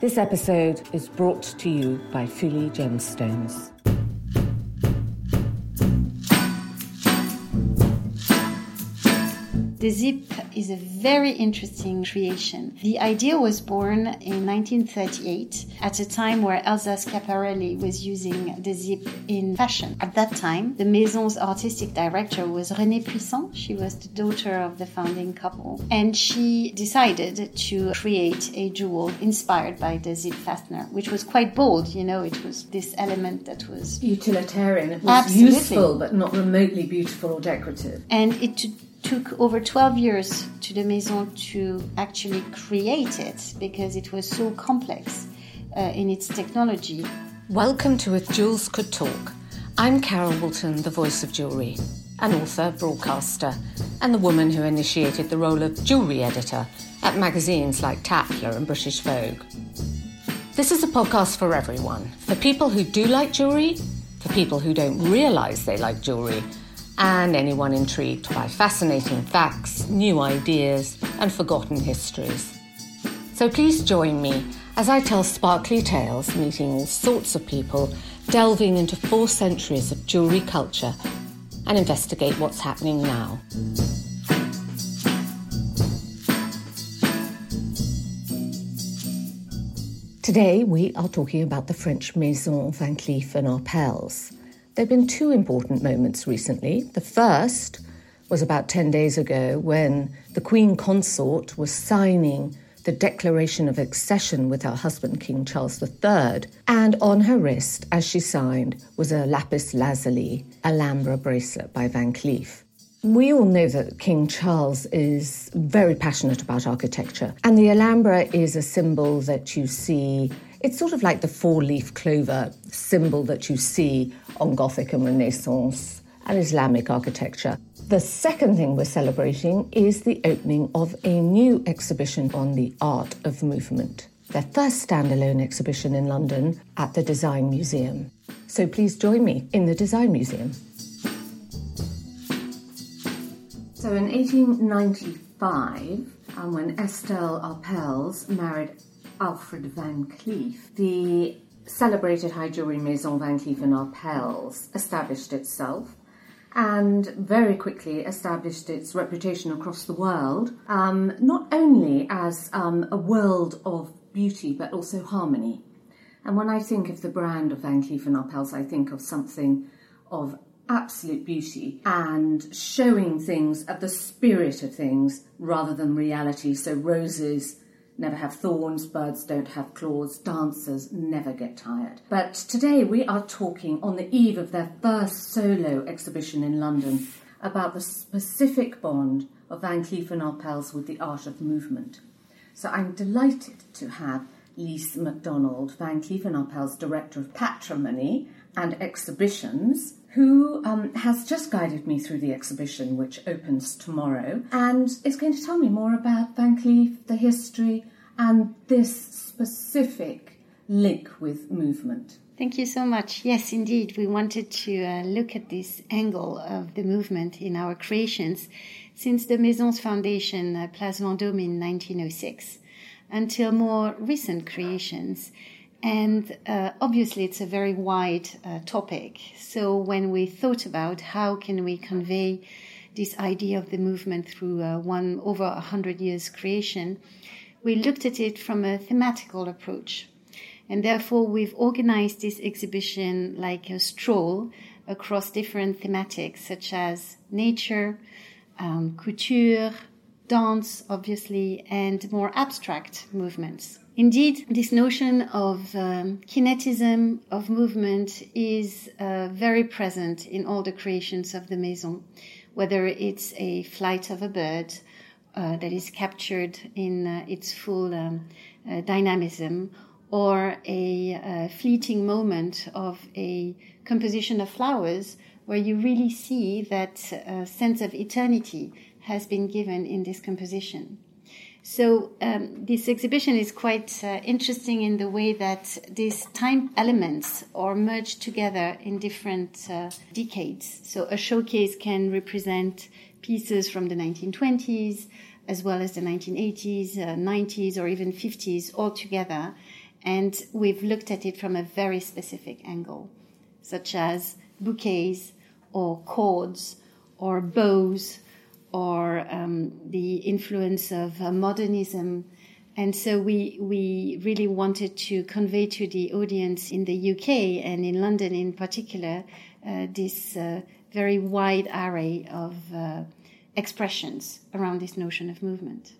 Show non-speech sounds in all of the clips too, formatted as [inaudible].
This episode is brought to you by Fuli Gemstones. The zip is a very interesting creation. The idea was born in 1938 at a time where Elsa Schiaparelli was using the zip in fashion. At that time, the Maison's artistic director was Renée Puissant. She was the daughter of the founding couple. And she decided to create a jewel inspired by the zip fastener, which was quite bold. You know, it was this element that was utilitarian. It was Absolutely. useful, but not remotely beautiful or decorative. And it took over 12 years to the Maison to actually create it because it was so complex uh, in its technology. Welcome to If Jewels Could Talk. I'm Carol Woolton, the voice of jewellery, an author, broadcaster, and the woman who initiated the role of jewellery editor at magazines like Tatler and British Vogue. This is a podcast for everyone for people who do like jewellery, for people who don't realise they like jewellery and anyone intrigued by fascinating facts, new ideas, and forgotten histories. So please join me as I tell sparkly tales, meeting all sorts of people, delving into four centuries of jewellery culture, and investigate what's happening now. Today we are talking about the French Maison Van Cleef and Arpels. There have been two important moments recently. The first was about 10 days ago when the Queen Consort was signing the Declaration of Accession with her husband, King Charles III. And on her wrist, as she signed, was a lapis lazuli Alhambra bracelet by Van Cleef. We all know that King Charles is very passionate about architecture, and the Alhambra is a symbol that you see it's sort of like the four leaf clover symbol that you see on Gothic and Renaissance and Islamic architecture. The second thing we're celebrating is the opening of a new exhibition on the art of movement, their first standalone exhibition in London at the Design Museum. So please join me in the Design Museum. So in 1895, um, when Estelle Arpels married Alfred Van Cleef, the celebrated high jewellery Maison Van Cleef and Arpels established itself and very quickly established its reputation across the world, um, not only as um, a world of beauty but also harmony. And when I think of the brand of Van Cleef and Arpels, I think of something of absolute beauty and showing things at the spirit of things rather than reality. So roses never have thorns, birds don't have claws, dancers never get tired. But today we are talking on the eve of their first solo exhibition in London about the specific bond of Van Cleef and Arpels with the art of movement. So I'm delighted to have Lise MacDonald, Van Cleef and Arpels Director of Patrimony and Exhibitions, who um, has just guided me through the exhibition, which opens tomorrow, and is going to tell me more about Van Cleef, the history, and this specific link with movement. Thank you so much. Yes, indeed. We wanted to uh, look at this angle of the movement in our creations since the Maison's foundation, uh, Place Vendôme, in 1906, until more recent creations. And uh, obviously, it's a very wide uh, topic. So, when we thought about how can we convey this idea of the movement through uh, one over a hundred years creation, we looked at it from a thematical approach. And therefore, we've organized this exhibition like a stroll across different thematics such as nature, um, couture, dance, obviously, and more abstract movements. Indeed, this notion of um, kinetism, of movement, is uh, very present in all the creations of the Maison, whether it's a flight of a bird uh, that is captured in uh, its full um, uh, dynamism, or a uh, fleeting moment of a composition of flowers where you really see that uh, sense of eternity has been given in this composition. So um, this exhibition is quite uh, interesting in the way that these time elements are merged together in different uh, decades. So a showcase can represent pieces from the 1920s, as well as the 1980s, uh, 90s, or even 50s all together. And we've looked at it from a very specific angle, such as bouquets or cords or bows or um, the influence of uh, modernism. And so we, we really wanted to convey to the audience in the UK and in London in particular uh, this uh, very wide array of uh, expressions around this notion of movement.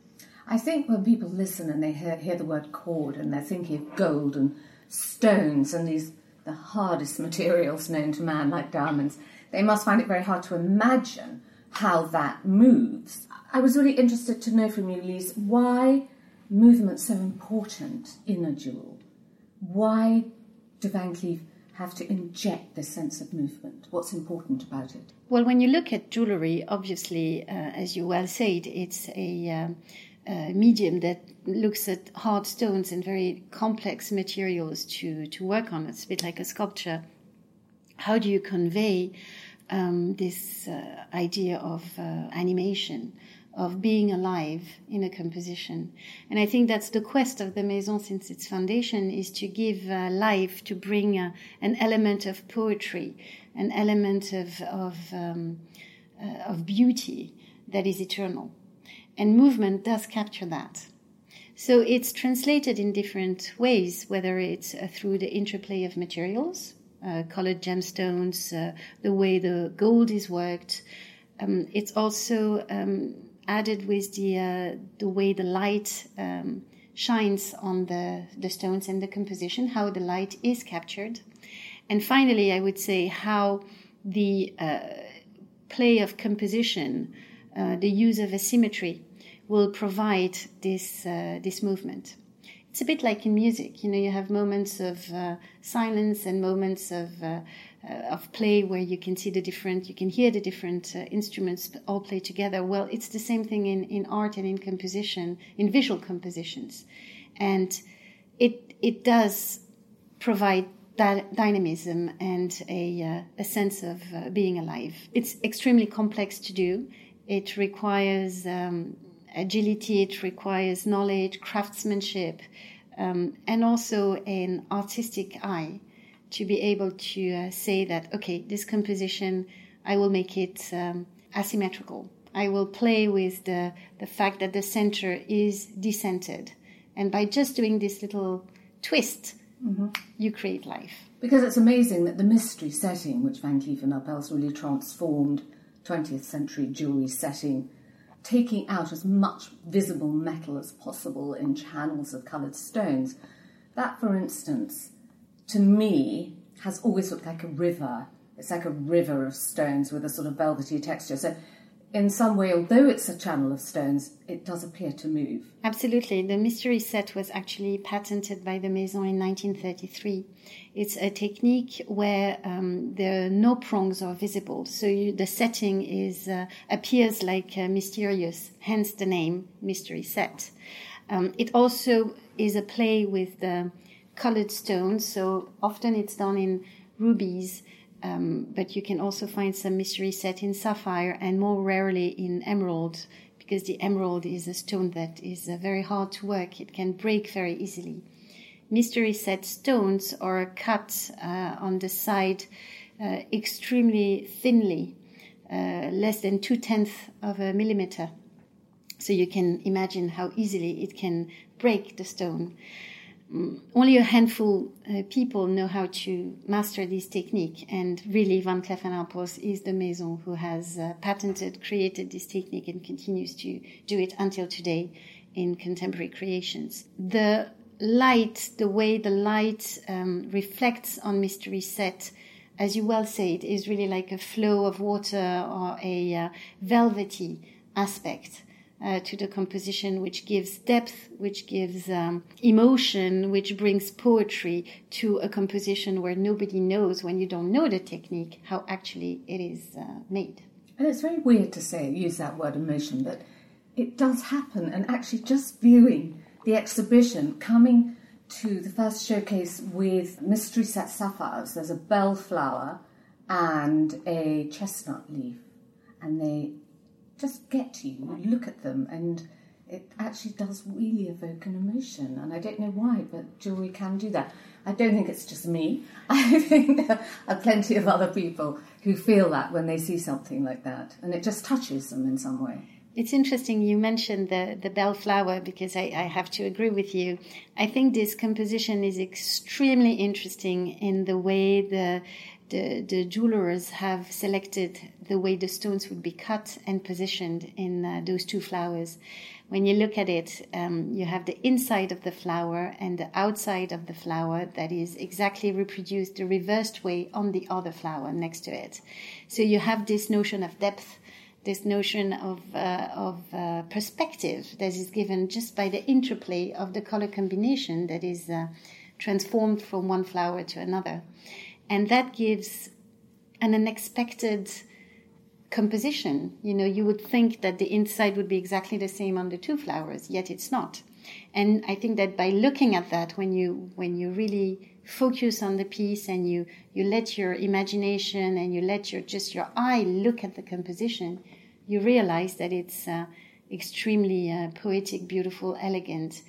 I think when people listen and they hear, hear the word cord and they're thinking of gold and stones and these the hardest materials known to man, like diamonds, they must find it very hard to imagine how that moves. I was really interested to know from you, Lise, why movement's so important in a jewel. Why do Van Cleef have to inject this sense of movement? What's important about it? Well, when you look at jewellery, obviously, uh, as you well said, it's a, um, a, medium that looks at hard stones and very complex materials to, to work on. It's a bit like a sculpture. How do you convey um, this uh, idea of uh, animation, of being alive in a composition. And I think that's the quest of the Maison since its foundation is to give uh, life, to bring uh, an element of poetry, an element of, of, um, uh, of beauty that is eternal. And movement does capture that. So it's translated in different ways, whether it's uh, through the interplay of materials, uh, colored gemstones, uh, the way the gold is worked. Um, it's also um, added with the uh, the way the light um, shines on the the stones and the composition, how the light is captured, and finally, I would say how the uh, play of composition, uh, the use of asymmetry, will provide this uh, this movement it's a bit like in music. You know, you have moments of uh, silence and moments of uh, uh, of play where you can see the different, you can hear the different uh, instruments all play together. Well, it's the same thing in, in art and in composition, in visual compositions, and it it does provide that dynamism and a uh, a sense of uh, being alive. It's extremely complex to do. It requires um, agility, it requires knowledge, craftsmanship, um, and also an artistic eye to be able to uh, say that, okay, this composition, I will make it um, asymmetrical. I will play with the, the fact that the center is decentered. And by just doing this little twist, mm-hmm. you create life. Because it's amazing that the mystery setting, which Van Cleef and Arpels really transformed 20th century jewelry setting, taking out as much visible metal as possible in channels of coloured stones. That, for instance, to me, has always looked like a river. It's like a river of stones with a sort of velvety texture. So in some way, although it's a channel of stones, it does appear to move. Absolutely. The mystery set was actually patented by the Maison in 1933. It's a technique where um, the no prongs are visible, so you, the setting is uh, appears like uh, mysterious, hence the name mystery set. Um, it also is a play with the colored stones, so often it's done in rubies um, but you can also find some mystery set in sapphire and more rarely in emerald because the emerald is a stone that is uh, very hard to work. It can break very easily. Mystery set stones are cut uh, on the side uh, extremely thinly, uh, less than two tenths of a millimeter. So you can imagine how easily it can break the stone only a handful uh, people know how to master this technique, and really Van Cleef Arpels is the maison who has uh, patented, created this technique, and continues to do it until today in contemporary creations. The light, the way the light um, reflects on Mystery Set, as you well said, is really like a flow of water or a uh, velvety aspect uh, to the composition, which gives depth, which gives um, emotion, which brings poetry to a composition where nobody knows, when you don't know the technique, how actually it is uh, made. And it's very weird to say, use that word emotion, but it does happen. And actually, just viewing the exhibition, coming to the first showcase with mystery set sapphires, there's a bellflower and a chestnut leaf, and they just get to you. You look at them and it actually does really evoke an emotion. And I don't know why, but jewellery can do that. I don't think it's just me. [laughs] I think there are plenty of other people who feel that when they see something like that. And it just touches them in some way. It's interesting you mentioned the, the bell flower because I, I, have to agree with you. I think this composition is extremely interesting in the way the, the, the jewelers have selected the way the stones would be cut and positioned in uh, those two flowers when you look at it, um, you have the inside of the flower and the outside of the flower that is exactly reproduced the reversed way on the other flower next to it. So you have this notion of depth, this notion of, uh, of uh, perspective that is given just by the interplay of the color combination that is uh, transformed from one flower to another. And that gives an unexpected composition. You know, you would think that the inside would be exactly the same on the two flowers, yet it's not. And I think that by looking at that, when you when you really focus on the piece and you you let your imagination and you let your just your eye look at the composition, you realize that it's uh, extremely uh, poetic, beautiful, elegant,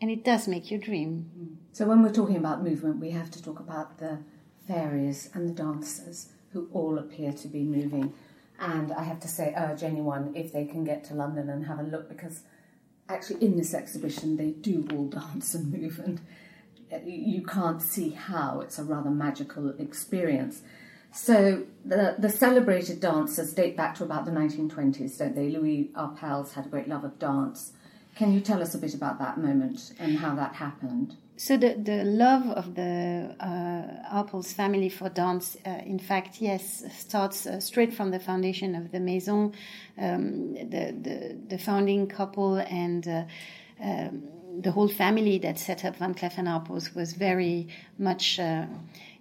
and it does make you dream. So when we're talking about movement, we have to talk about the fairies and the dancers who all appear to be moving and I have to say, urge anyone if they can get to London and have a look because actually in this exhibition they do all [laughs] dance and move, and uh, you can't see how. It's a rather magical experience. So the the celebrated dancers date back to about the 1920s, don't they? Louis Arpels had a great love of dance. Can you tell us a bit about that moment and how that happened? So the, the love of the uh, Arpels family for dance, uh, in fact, yes, starts uh, straight from the foundation of the Maison. Um, the, the, the founding couple and uh, um, the whole family that set up Van Cleef and Arpels was very much uh,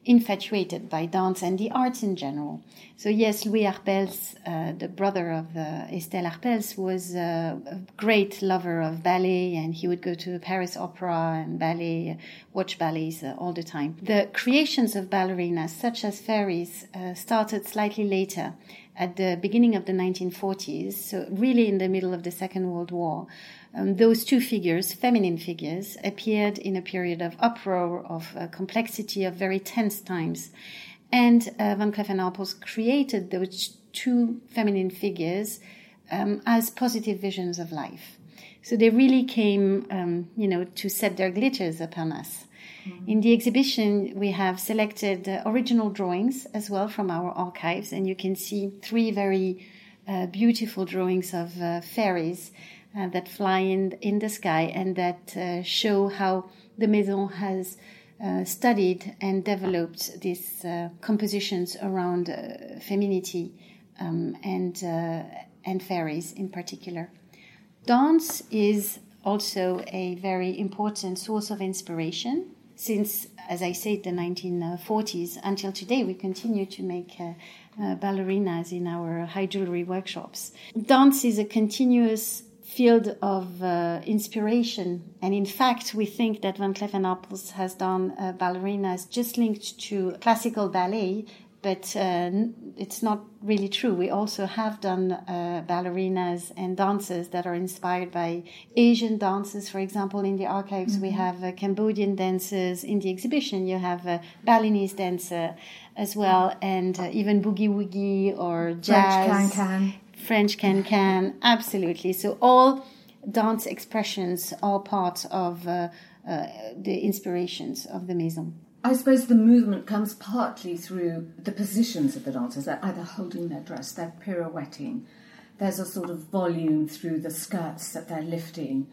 infatuated by dance and the arts in general. So yes, Louis Arpels, uh, the brother of uh, Estelle Arpels, was uh, a great lover of ballet, and he would go to Paris Opera and ballet, watch ballets uh, all the time. The creations of ballerinas, such as fairies, uh, started slightly later, at the beginning of the 1940s, so really in the middle of the Second World War um, those two figures, feminine figures, appeared in a period of uproar, of uh, complexity, of very tense times. And uh, Van Cleef and Arpels created those two feminine figures um, as positive visions of life. So they really came, um, you know, to set their glitters upon us. Mm-hmm. In the exhibition, we have selected uh, original drawings as well from our archives, and you can see three very uh, beautiful drawings of uh, fairies uh, that fly in, in the sky and that uh, show how the Maison has uh, studied and developed these uh, compositions around uh, femininity um, and, uh, and fairies in particular. Dance is also a very important source of inspiration since, as I said, the 1940s until today, we continue to make ballerinas in our high jewelry workshops. Dance is a continuous field of uh, inspiration. And in fact, we think that Van Cleef and Arpels has done uh, ballerinas just linked to classical ballet, but uh, it's not really true. We also have done uh, ballerinas and dances that are inspired by Asian dances. For example, in the archives, mm-hmm. we have uh, Cambodian dancers. In the exhibition, you have a Balinese dancer as well, and uh, even boogie woogie or jazz. French can can. French can can, absolutely. So all dance expressions are part of uh, uh, the inspirations of the maison. I suppose the movement comes partly through the positions of the dancers. They're either holding their dress, they're pirouetting. There's a sort of volume through the skirts that they're lifting,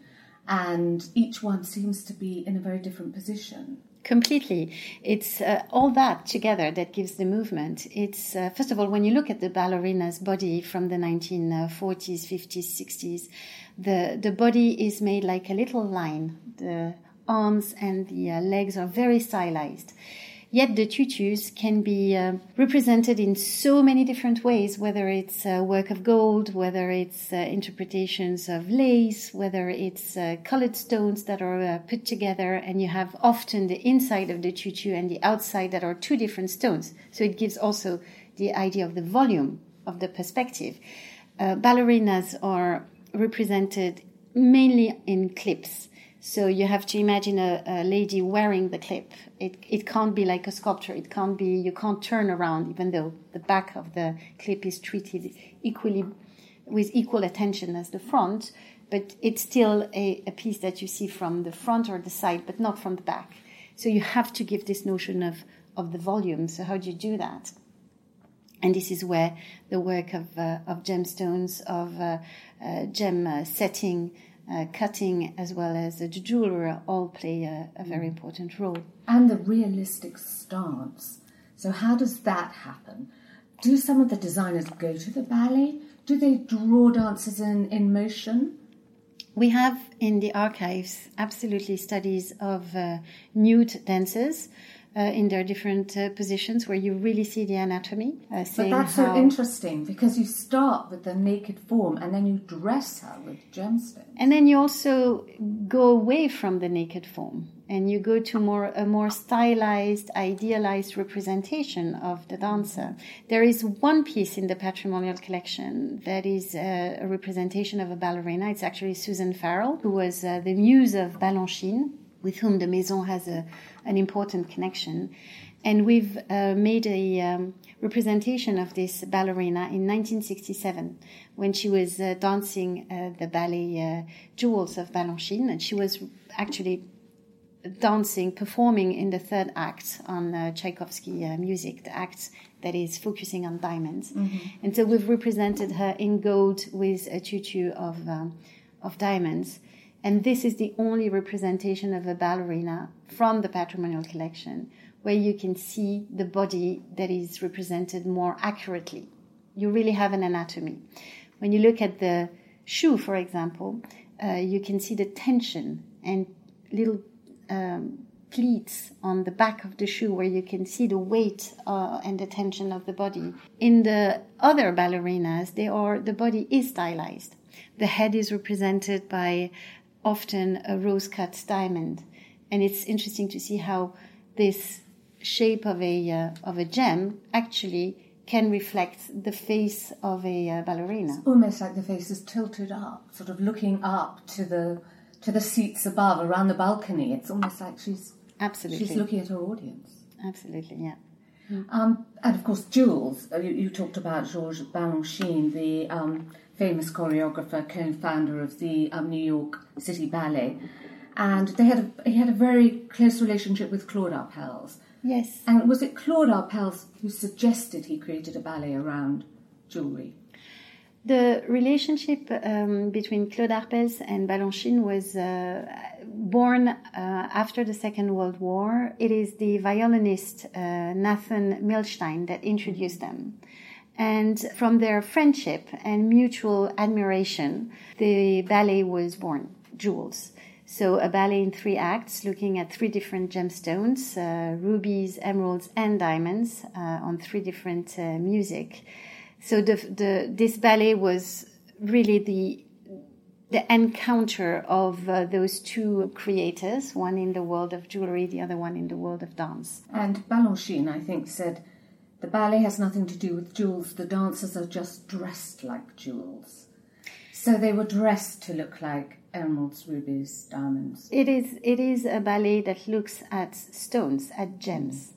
and each one seems to be in a very different position. Completely. It's uh, all that together that gives the movement. It's, uh, first of all, when you look at the ballerina's body from the 1940s, 50s, 60s, the, the body is made like a little line. The arms and the uh, legs are very stylized. Yet the tutus can be uh, represented in so many different ways, whether it's uh, work of gold, whether it's uh, interpretations of lace, whether it's uh, colored stones that are uh, put together, and you have often the inside of the tutu and the outside that are two different stones. So it gives also the idea of the volume of the perspective. Uh, ballerinas are represented mainly in clips. So you have to imagine a, a, lady wearing the clip. It, it can't be like a sculpture. It can't be, you can't turn around, even though the back of the clip is treated equally, with equal attention as the front. But it's still a, a piece that you see from the front or the side, but not from the back. So you have to give this notion of, of the volume. So how do you do that? And this is where the work of, uh, of gemstones, of uh, uh, gem uh, setting, uh, cutting, as well as the jeweler all play a, a, very important role. And the realistic stance. So, how does that happen? Do some of the designers go to the ballet? Do they draw dancers in, in motion? We have in the archives absolutely studies of uh, nude dancers uh, in their different uh, positions where you really see the anatomy. Uh, but that's so interesting because you start with the naked form and then you dress her with gemstones. And then you also go away from the naked form and you go to more a more stylized, idealized representation of the dancer. There is one piece in the patrimonial collection that is uh, a representation of a ballerina. It's actually Suzanne Farrell, who was uh, the muse of Balanchine, with whom the Maison has a an important connection. And we've uh, made a um, representation of this ballerina in 1967 when she was uh, dancing uh, the ballet uh, Jewels of Balanchine. And she was actually dancing, performing in the third act on uh, Tchaikovsky uh, music, the act that is focusing on diamonds. Mm-hmm. And so we've represented her in gold with a tutu of, um, of diamonds. And this is the only representation of a ballerina from the patrimonial collection where you can see the body that is represented more accurately. You really have an anatomy. When you look at the shoe, for example, uh, you can see the tension and little um, pleats on the back of the shoe where you can see the weight uh, and the tension of the body. In the other ballerinas, they are the body is stylized. The head is represented by often a rose cut diamond. And it's interesting to see how this shape of a, uh, of a gem actually can reflect the face of a uh, ballerina. It's almost like the face is tilted up, sort of looking up to the to the seats above, around the balcony. It's almost like she's absolutely she's looking at her audience. Absolutely, yeah. Um, and of course, Jewels. Uh, you, you, talked about Georges Balanchine, the um, famous choreographer, co-founder of the um, New York City Ballet, and they had a, he had a very close relationship with Claude Arpels. Yes. And was it Claude Arpels who suggested he created a ballet around jewelry? The relationship um, between Claude Arpels and Balanchine was uh, born uh, after the Second World War. It is the violinist uh, Nathan Milstein that introduced them. And from their friendship and mutual admiration, the ballet was born, Jewels. So a ballet in three acts, looking at three different gemstones, uh, rubies, emeralds, and diamonds uh, on three different uh, music. So the, the, this ballet was really the the encounter of uh, those two creators, one in the world of jewelry, the other one in the world of dance. And Balanchine, I think, said the ballet has nothing to do with jewels. The dancers are just dressed like jewels. So they were dressed to look like emeralds, rubies, diamonds. It is. It is a ballet that looks at stones, at gems.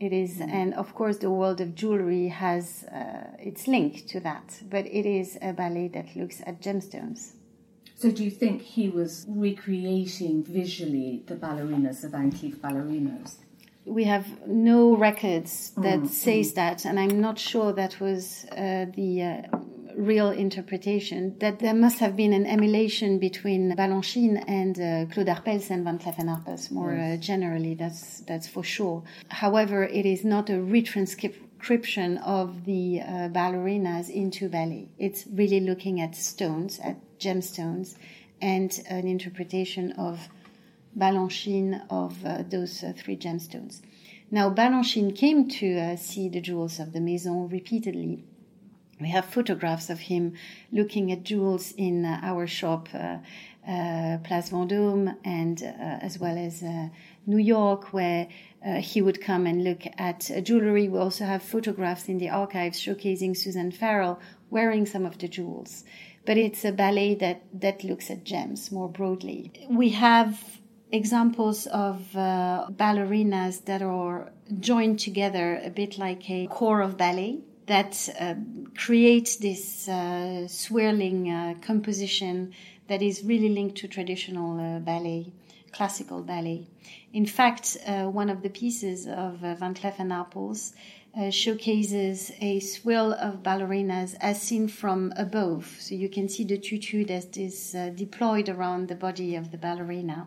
It is, and of course, the world of jewelry has uh, its link to that. But it is a ballet that looks at gemstones. So, do you think he was recreating visually the ballerinas, the Van Cleef ballerinas? We have no records that mm, says mm. that, and I'm not sure that was uh, the uh, real interpretation. That there must have been an emulation between Balanchine and uh, Claude Arpels and Van Cleef and Arpels. More yes. Uh, generally, that's that's for sure. However, it is not a retranscription of the uh, ballerinas into ballet. It's really looking at stones, at gemstones, and an interpretation of Balanchine of uh, those uh, three gemstones. Now, Balanchine came to uh, see the jewels of the Maison repeatedly. We have photographs of him looking at jewels in uh, our shop, uh, uh, Place Vendôme, and as well as New York, where he would come and look at jewelry. We also have photographs in the archives showcasing Suzanne Farrell wearing some of the jewels. but it's a ballet that, that looks at gems more broadly. We have examples of uh, ballerinas that are joined together a bit like a corps of ballet that uh, creates this uh, swirling uh, composition that is really linked to traditional uh, ballet, classical ballet. In fact, uh, one of the pieces of Van Cleef and Arpels showcases a swirl of ballerinas as seen from above. So you can see the tutu that is deployed around the body of the ballerina.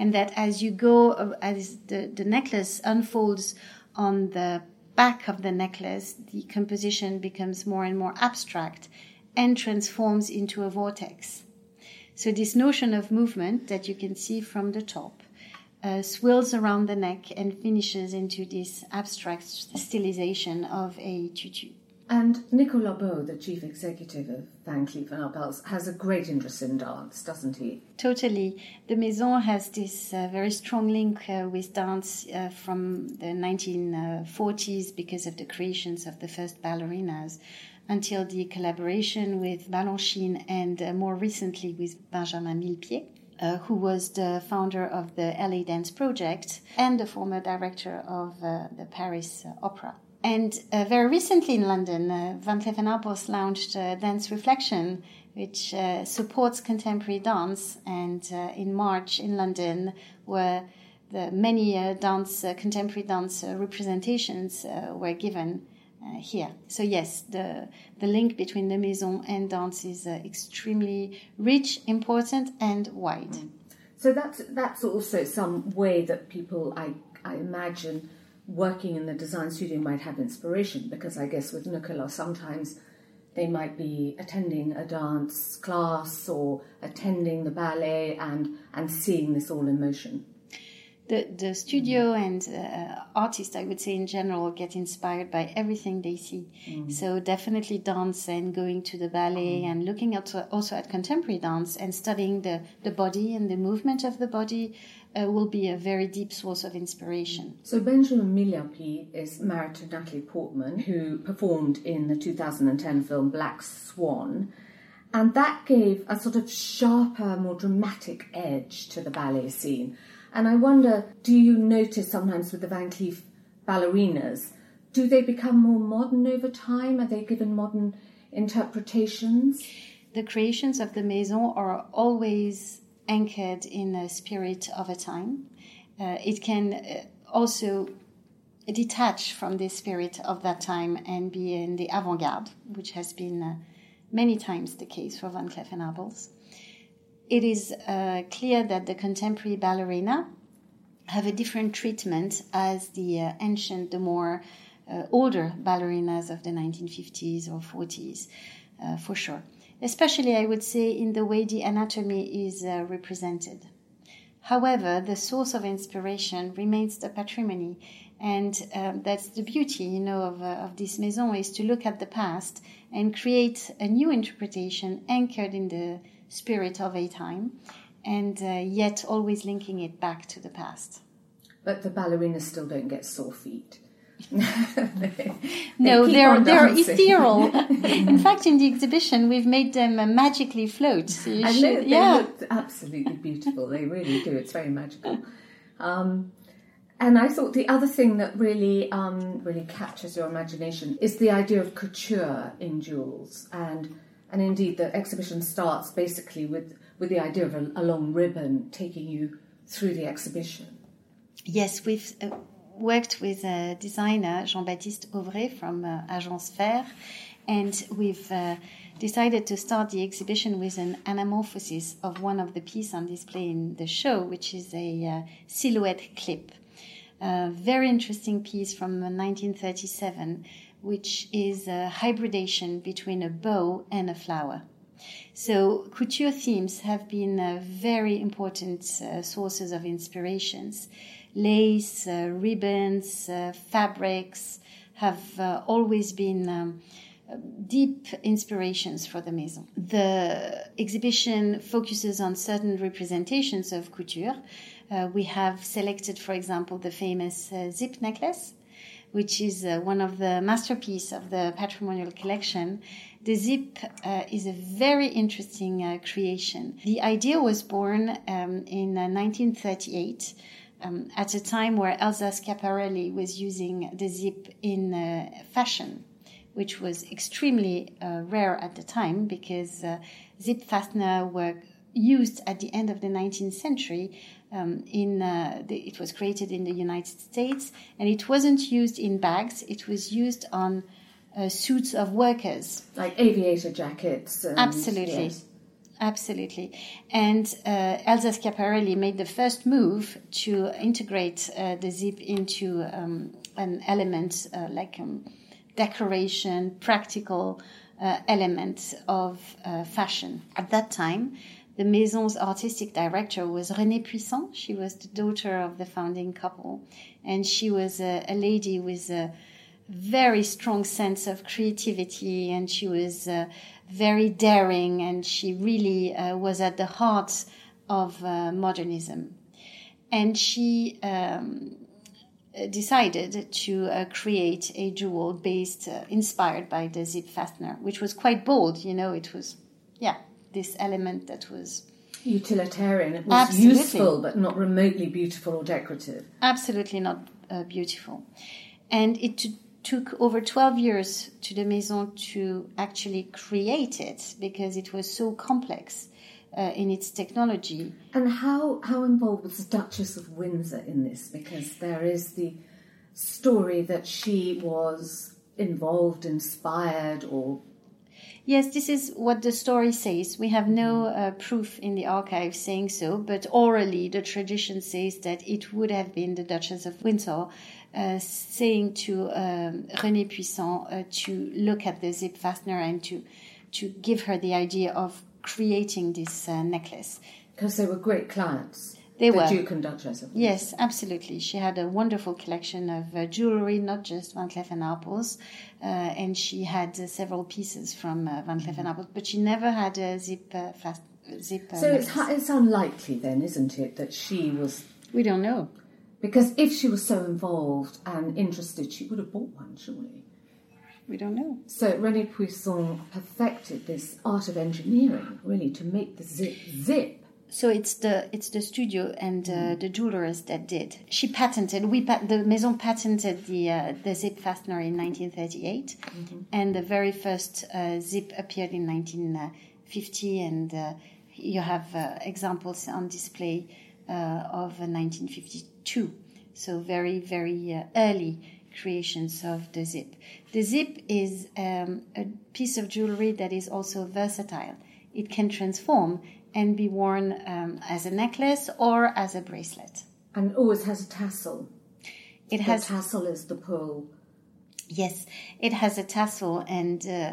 And that as you go, uh, as the, the necklace unfolds on the back of the necklace, the composition becomes more and more abstract and transforms into a vortex. So this notion of movement that you can see from the top uh, swirls around the neck and finishes into this abstract stylization of a tutu. And Nicolas Bos, the chief executive of Van Cleef & Arpels, has a great interest in dance, doesn't he? Totally. The Maison has this uh, very strong link uh, with dance uh, from the 1940s because of the creations of the first ballerinas until the collaboration with Balanchine and uh, more recently with Benjamin Millepied uh, who was the founder of the LA Dance Project and the former director of uh, the Paris Opera. And uh, very recently in London, uh, Van Cleef & Arpels launched Dance Reflection, which supports contemporary dance. And in March in London, where the many dance, contemporary dance representations were given, uh, here. So yes, the the link between the maison and dance is uh, extremely rich, important, and wide. So that's that's also some way that people, I I imagine, working in the design studio might have inspiration because I guess with Nicola sometimes they might be attending a dance class or attending the ballet and and seeing this all in motion the, the studio and uh, artists, I would say in general, get inspired by everything they see. Mm. So definitely dance and going to the ballet mm. and looking at also at contemporary dance and studying the, the body and the movement of the body uh, will be a very deep source of inspiration. So Benjamin Millepied is married to Natalie Portman, who performed in the 2010 film Black Swan. And that gave a sort of sharper, more dramatic edge to the ballet scene. And I wonder, do you notice sometimes with the Van Cleef ballerinas, do they become more modern over time? Are they given modern interpretations? The creations of the Maison are always anchored in a spirit of a time. Uh, it can uh, also detach from the spirit of that time and be in the avant-garde, which has been uh, many times the case for Van Cleef and Arpels it is uh, clear that the contemporary ballerina have a different treatment as the uh, ancient, the more uh, older ballerinas of the 1950s or 40s, uh, for sure. Especially, I would say, in the way the anatomy is uh, represented. However, the source of inspiration remains the patrimony, and um, that's the beauty, you know, of, uh, of this maison is to look at the past and create a new interpretation anchored in the spirit of a time, and uh, yet always linking it back to the past. But the ballerinas still don't get sore feet. They, no, they are they're ethereal. [laughs] in fact, in the exhibition, we've made them uh, magically float. So and should, they, they yeah. look absolutely beautiful. they really do. It's very magical. Um, and I thought the other thing that really, um, really captures your imagination is the idea of couture in jewels and and indeed, the exhibition starts basically with, with the idea of a, a long ribbon taking you through the exhibition. Yes, we've uh, worked with a designer, Jean Baptiste Auvray from uh, Agence Faire, and we've uh, decided to start the exhibition with an anamorphosis of one of the pieces on display in the show, which is a uh, silhouette clip. A very interesting piece from 1937 which is a hybridation between a bow and a flower. So couture themes have been uh, very important uh, sources of inspirations. Lace, uh, ribbons, uh, fabrics have uh, always been um, deep inspirations for the maison. The exhibition focuses on certain representations of couture. Uh, we have selected, for example, the famous zip necklace which is uh, one of the masterpieces of the patrimonial collection, the zip uh, is a very interesting uh, creation. The idea was born um, in 1938. Uh, um, at a time where Elsa Schiaparelli was using the zip in uh, fashion, which was extremely uh, rare at the time because zip fastener were used at the end of the 19th century um, in uh, the, it was created in the United States, and it wasn't used in bags. It was used on uh, suits of workers, like aviator jackets. And, Absolutely. Yes. Absolutely. And uh, Elsa Schiaparelli made the first move to integrate uh, the zip into um, an element uh, like um, decoration, practical uh, element of uh, fashion. At that time, the Maison's artistic director was Renée Puissant. She was the daughter of the founding couple, and she was a, a lady with a very strong sense of creativity, and she was uh, very daring, and she really uh, was at the heart of uh, modernism. And she um, decided to uh, create a jewel based, uh, inspired by the zip fastener, which was quite bold. You know, it was, yeah, this element that was utilitarian. It was Absolutely. useful, but not remotely beautiful or decorative. Absolutely not uh, beautiful. And it took over 12 years to the Maison to actually create it because it was so complex uh, in its technology. And how, how involved was the Duchess of Windsor in this? Because there is the story that she was involved, inspired, or Yes, this is what the story says. We have no uh, proof in the archive saying so, but orally the tradition says that it would have been the Duchess of Windsor saying to um, Renée Puissant uh, to look at the zip fastener and to to give her the idea of creating this uh, necklace. Because they were great clients. They the were. Duke and Duchess Yes, absolutely. She had a wonderful collection of uh, jewelry, not just Van Cleef and Arpels, uh, and she had uh, several pieces from uh, Van Cleef and Arpels, but she never had a zip uh, fast zip. Uh, so it's, it's unlikely then, isn't it, that she was? We don't know. Because if she was so involved and interested, she would have bought one, surely. We don't know. So Renée Puissant perfected this art of engineering, really, to make the zip zip so it's the it's the studio and uh, the jewelers that did. She patented. We pat- the Maison patented the uh, the zip fastener in 1938, mm-hmm. and the very first uh, zip appeared in 1950. And uh, you have uh, examples on display of 1952. So very very early creations of the zip. The zip is um, a piece of jewelry that is also versatile. It can transform and be worn um, as a necklace or as a bracelet. And always has a tassel. It the has tassel is the pearl. Yes, it has a tassel, and uh,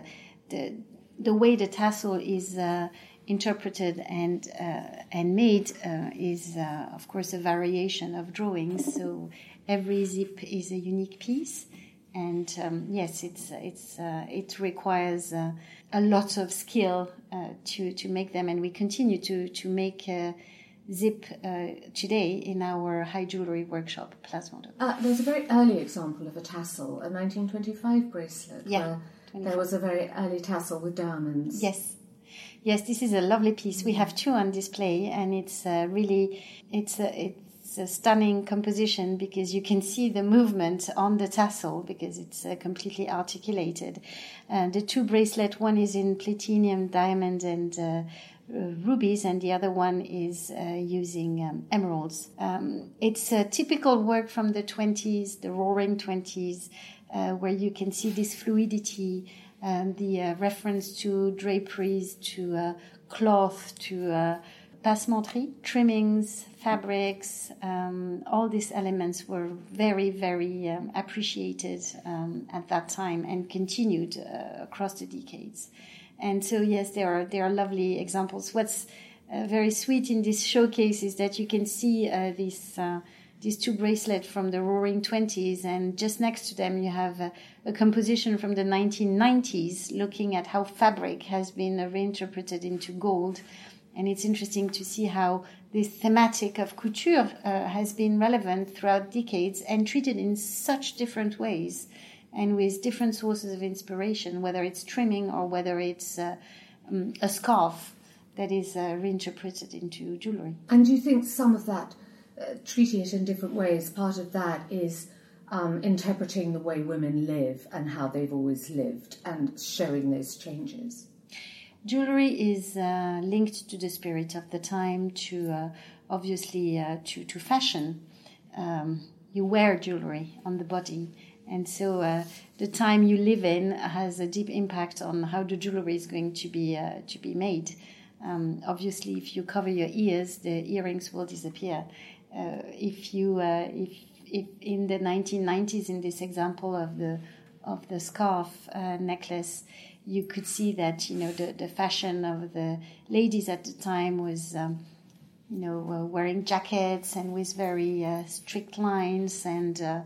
the the way the tassel is uh, interpreted and uh, and made uh, is, uh, of course, a variation of drawings. So every zip is a unique piece, and um, yes, it's it's uh, it requires uh, a lot of skill uh, to to make them, and we continue to to make. Uh, zip uh, today in our high jewelry workshop, Uh, there's a very early example of a tassel, a 1925 bracelet. Yeah, there was a very early tassel with diamonds. Yes, yes, this is a lovely piece. We have two on display, and it's uh, really it's uh, it, a stunning composition because you can see the movement on the tassel because it's uh, completely articulated. Uh, the two bracelet, one is in platinum, diamond, and rubies, and the other one is uh, using um, emeralds. Um, it's a typical work from the 20s, the roaring 20s, uh, where you can see this fluidity. Um, the reference to draperies, to cloth, to passementerie, trimmings, fabrics, um, all these elements were very, very um, appreciated um, at that time and continued uh, across the decades. And so, yes, there are there are lovely examples. What's uh, very sweet in this showcase is that you can see uh, these two bracelets from the Roaring Twenties, and just next to them you have a, a, composition from the 1990s, looking at how fabric has been reinterpreted into gold And it's interesting to see how this thematic of couture uh, has been relevant throughout decades and treated in such different ways and with different sources of inspiration, whether it's trimming or whether it's uh, um, a scarf that is uh, reinterpreted into jewelry. And do you think some of that, uh, treating it in different ways, part of that is um, interpreting the way women live and how they've always lived and showing those changes? Jewelry is uh, linked to the spirit of the time, to uh, obviously uh, to, to fashion. Um, you wear jewelry on the body, and so uh, the time you live in has a deep impact on how the jewelry is going to be uh, to be made. Um, obviously, if you cover your ears, the earrings will disappear. Uh, if you if if in the 1990s, in this example of the of the scarf necklace, you could see that you know the, the fashion of the ladies at the time was um, you know uh, wearing jackets and with very uh, strict lines and uh,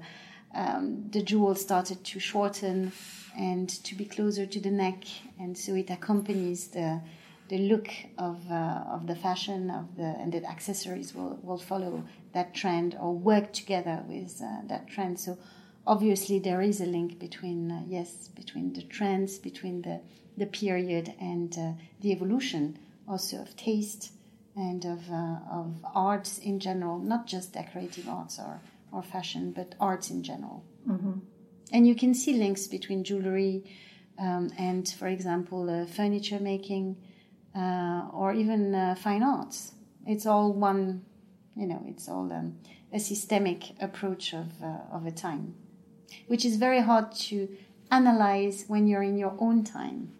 um, the jewels started to shorten and to be closer to the neck. And so it accompanies the the look of uh, of the fashion of the and the accessories will, will follow that trend or work together with uh, that trend so obviously there is a link between uh, yes between the trends between the the period and uh, the evolution also of taste and of uh, of arts in general not just decorative arts or or fashion but arts in general mm-hmm. and you can see links between jewelry um, and for example uh, furniture making uh, or even uh, fine arts it's all one you know it's all um, a systemic approach of of a time which is very hard to analyze when you're in your own time.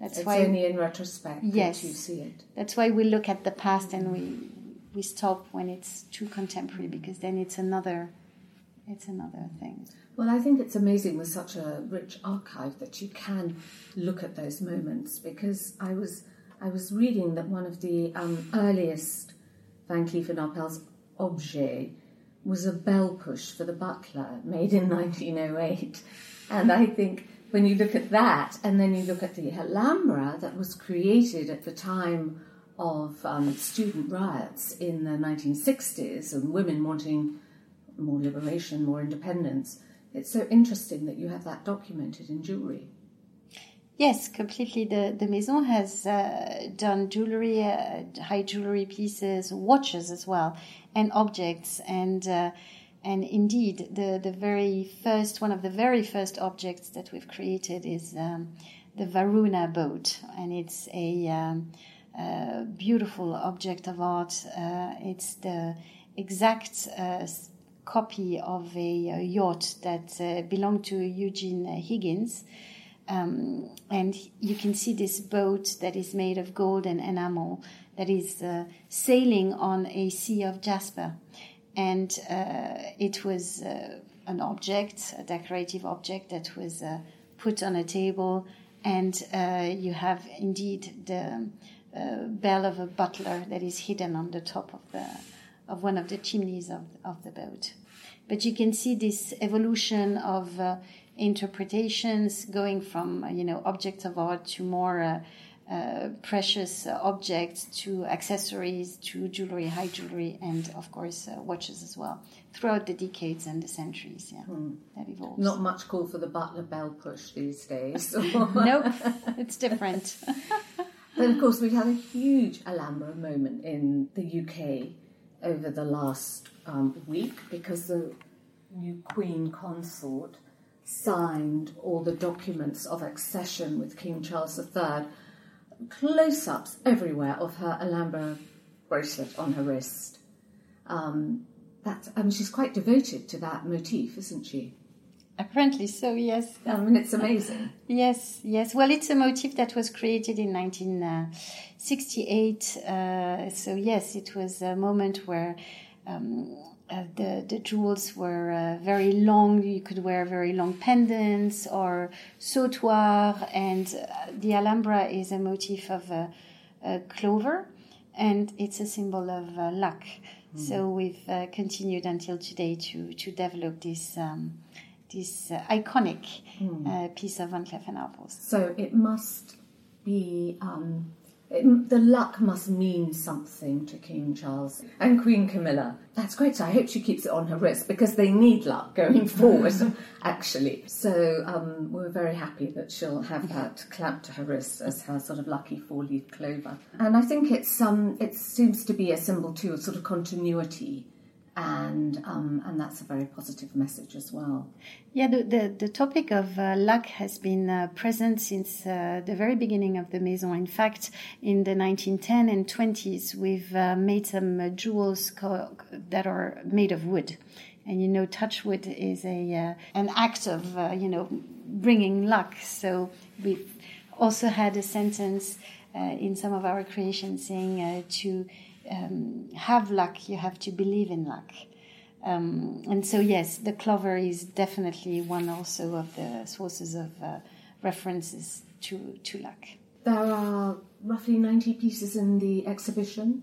That's why it's why only in retrospect yes, that you see it. That's why we look at the past and we we stop when it's too contemporary because then it's another it's another thing. Well, I think it's amazing with such a rich archive that you can look at those moments because I was I was reading that one of the um, earliest Van Cleef and Arpels objets was a bell push for the butler made in [laughs] 1908. And I think when you look at that, and then you look at the Alhambra that was created at the time of um, student riots in the 1960s and women wanting more liberation, more independence, it's so interesting that you have that documented in jewelry. Yes, completely. The the maison has uh, done jewelry, uh, high jewelry pieces, watches as well, and objects. And uh, and indeed, the the very first one of the very first objects that we've created is um, the Varuna boat, and it's a, um, a beautiful object of art. Uh, it's the exact uh, copy of a, yacht that uh, belonged to Eugene Higgins um, and you can see this boat that is made of gold and enamel that is uh, sailing on a sea of jasper. And uh, it was uh, an object, a decorative object that was uh, put on a table. And uh, you have indeed the uh, bell of a butler that is hidden on the top of, the, of one of the chimneys of, of the boat. But you can see this evolution of interpretations, going from you know objects of art to more uh, uh, precious uh, objects to accessories to jewelry, high jewelry, and of course uh, watches as well. Throughout the decades and the centuries, yeah, hmm. that evolves. Not much call for the butler bell push these days. [laughs] [laughs] nope, it's different. [laughs] but of course, we've had a huge Alhambra moment in the UK over the last um, week because the new Queen consort signed all the documents of accession with King Charles III, close ups everywhere of her Alhambra bracelet on her wrist. Um, that, I mean, she's quite devoted to that motif, isn't she? Apparently so, yes. I mean, it's amazing. [laughs] yes, yes. Well, it's a motif that was created in 1968. Uh, so, yes, it was a moment where um, uh, the, the jewels were uh, very long. You could wear very long pendants or sautoir. And uh, the Alhambra is a motif of a, a, clover, and it's a symbol of uh, luck. Mm. So we've uh, continued until today to to develop this um, this iconic mm. piece of Van Cleef and Arpels. So it must be. Um, It, the luck must mean something to King Charles and Queen Camilla. That's great. So I hope she keeps it on her wrist because they need luck going [laughs] forward, actually. So um, we're very happy that she'll have that clamped to her wrist as her sort of lucky four-leaf clover. And I think it's um, it seems to be a symbol too of sort of continuity and um, and that's a very positive message as well. Yeah, the the, the topic of uh, luck has been uh, present since uh, the very beginning of the maison. In fact, in the 1910 and 20s, we've uh, made some uh, jewels co- that are made of wood, and you know, touchwood is a uh, an act of you know bringing luck. So we've also had a sentence in some of our creations saying to um, have luck, you have to believe in luck. Um, and so, yes, the clover is definitely one also of the sources of uh, references to, to luck. There are roughly 90 pieces in the exhibition.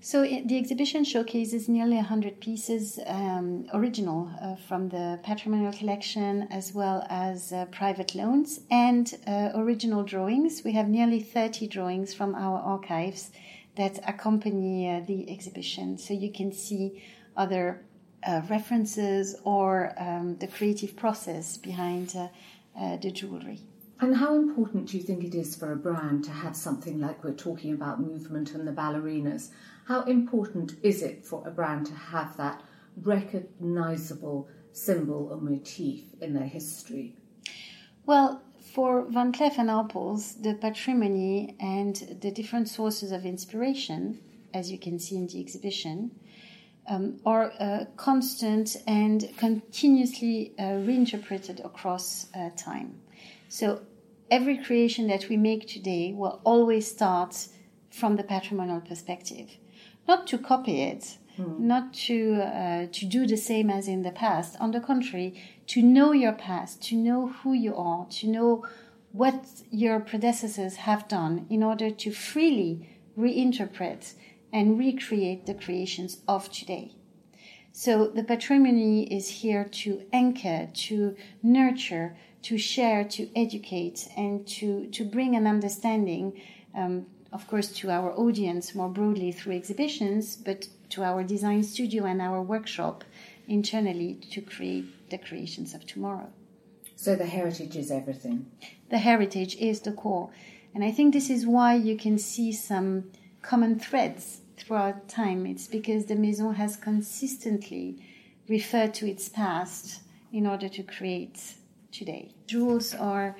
So the exhibition showcases nearly 100 pieces, um, original uh, from the patrimonial collection, as well as uh, private loans and uh, original drawings. We have nearly 30 drawings from our archives that accompany uh, the exhibition. So you can see other uh, references or um, the creative process behind uh, uh, the jewelry. And how important do you think it is for a brand to have something like we're talking about movement and the ballerinas? How important is it for a brand to have that recognizable symbol or motif in their history? Well, for Van Cleef and Arpels, the patrimony and the different sources of inspiration, as you can see in the exhibition, um, are uh, constant and continuously uh, reinterpreted across uh, time. So every creation that we make today will always start from the patrimonial perspective, not to copy it, mm. not to uh, to do the same as in the past. On the contrary, to know your past, to know who you are, to know what your predecessors have done in order to freely reinterpret and recreate the creations of today. So the patrimony is here to anchor, to nurture, to share, to educate, and to, to bring an understanding, um, of course, to our audience more broadly through exhibitions, but to our design studio and our workshop internally to create the creations of tomorrow. So the heritage is everything. The heritage is the core. And I think this is why you can see some common threads throughout time. It's because the Maison has consistently referred to its past in order to create today. Jewels are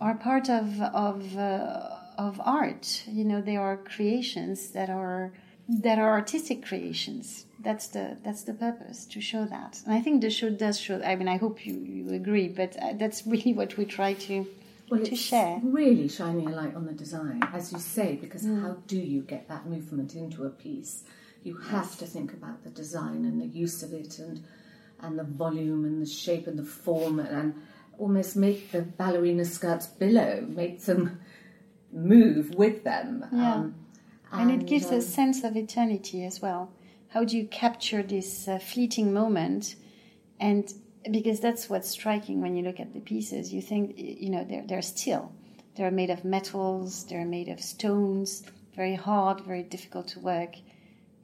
are part of of uh, of art. You know, they are creations that are that are artistic creations. That's the that's the purpose to show that, and I think the show does show. I mean, I hope you, you agree, but uh, that's [laughs] really what we try to well, to share. Really shining a light on the design, as you say, because mm. how do you get that movement into a piece? You have yes. to think about the design and the use of it, and and the volume and the shape and the form, and, and almost make the ballerina skirts billow, make them [laughs] move with them. Yeah. Um, and, and, it gives um, a sense of eternity as well. How do you capture this uh, fleeting moment? And because that's what's striking when you look at the pieces, you think, you know, they're, they're still. They're made of metals, they're made of stones, very hard, very difficult to work.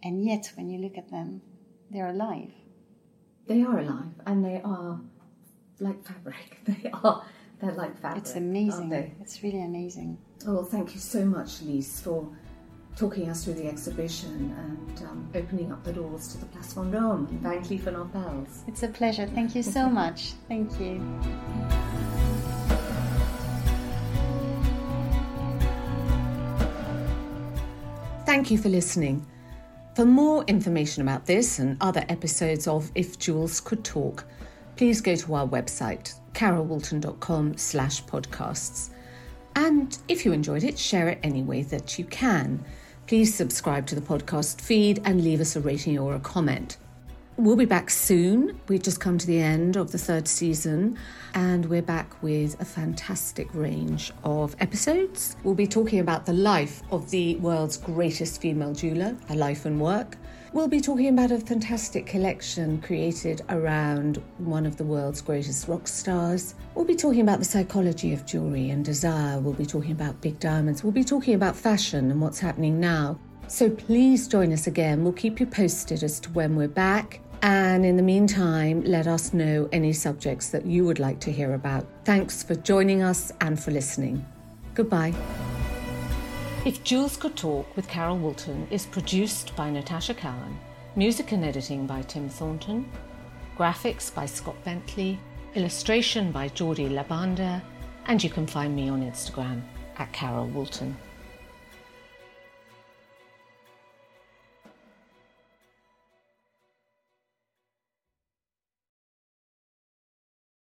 And yet, when you look at them, they're alive. They are alive, and they are like fabric. [laughs] They are. They're like fabric. It's amazing. It's really amazing. Oh, well, thank you so much, Lise, for talking us through the exhibition and um, opening up the doors to the Place Vendôme and Van Cleef and Arpels. It's a pleasure. Thank you so much. Thank you. Thank you for listening. For more information about this and other episodes of If Jewels Could Talk, please go to our website, carolwoolton.com slash podcasts. And if you enjoyed it, share it any way that you can. Please subscribe to the podcast feed and leave us a rating or a comment. We'll be back soon. We've just come to the end of the third season, and we're back with a fantastic range of episodes. We'll be talking about the life of the world's greatest female jeweler, her life and work. We'll be talking about a fantastic collection created around one of the world's greatest rock stars. We'll be talking about the psychology of jewelry and desire. We'll be talking about big diamonds. We'll be talking about fashion and what's happening now. So please join us again. We'll keep you posted as to when we're back. And in the meantime, let us know any subjects that you would like to hear about. Thanks for joining us and for listening. Goodbye. If Jewels Could Talk with Carol Woolton is produced by Natasha Cowan, music and editing by Tim Thornton, graphics by Scott Bentley, illustration by Geordie Labanda, and you can find me on Instagram at Carol Woolton.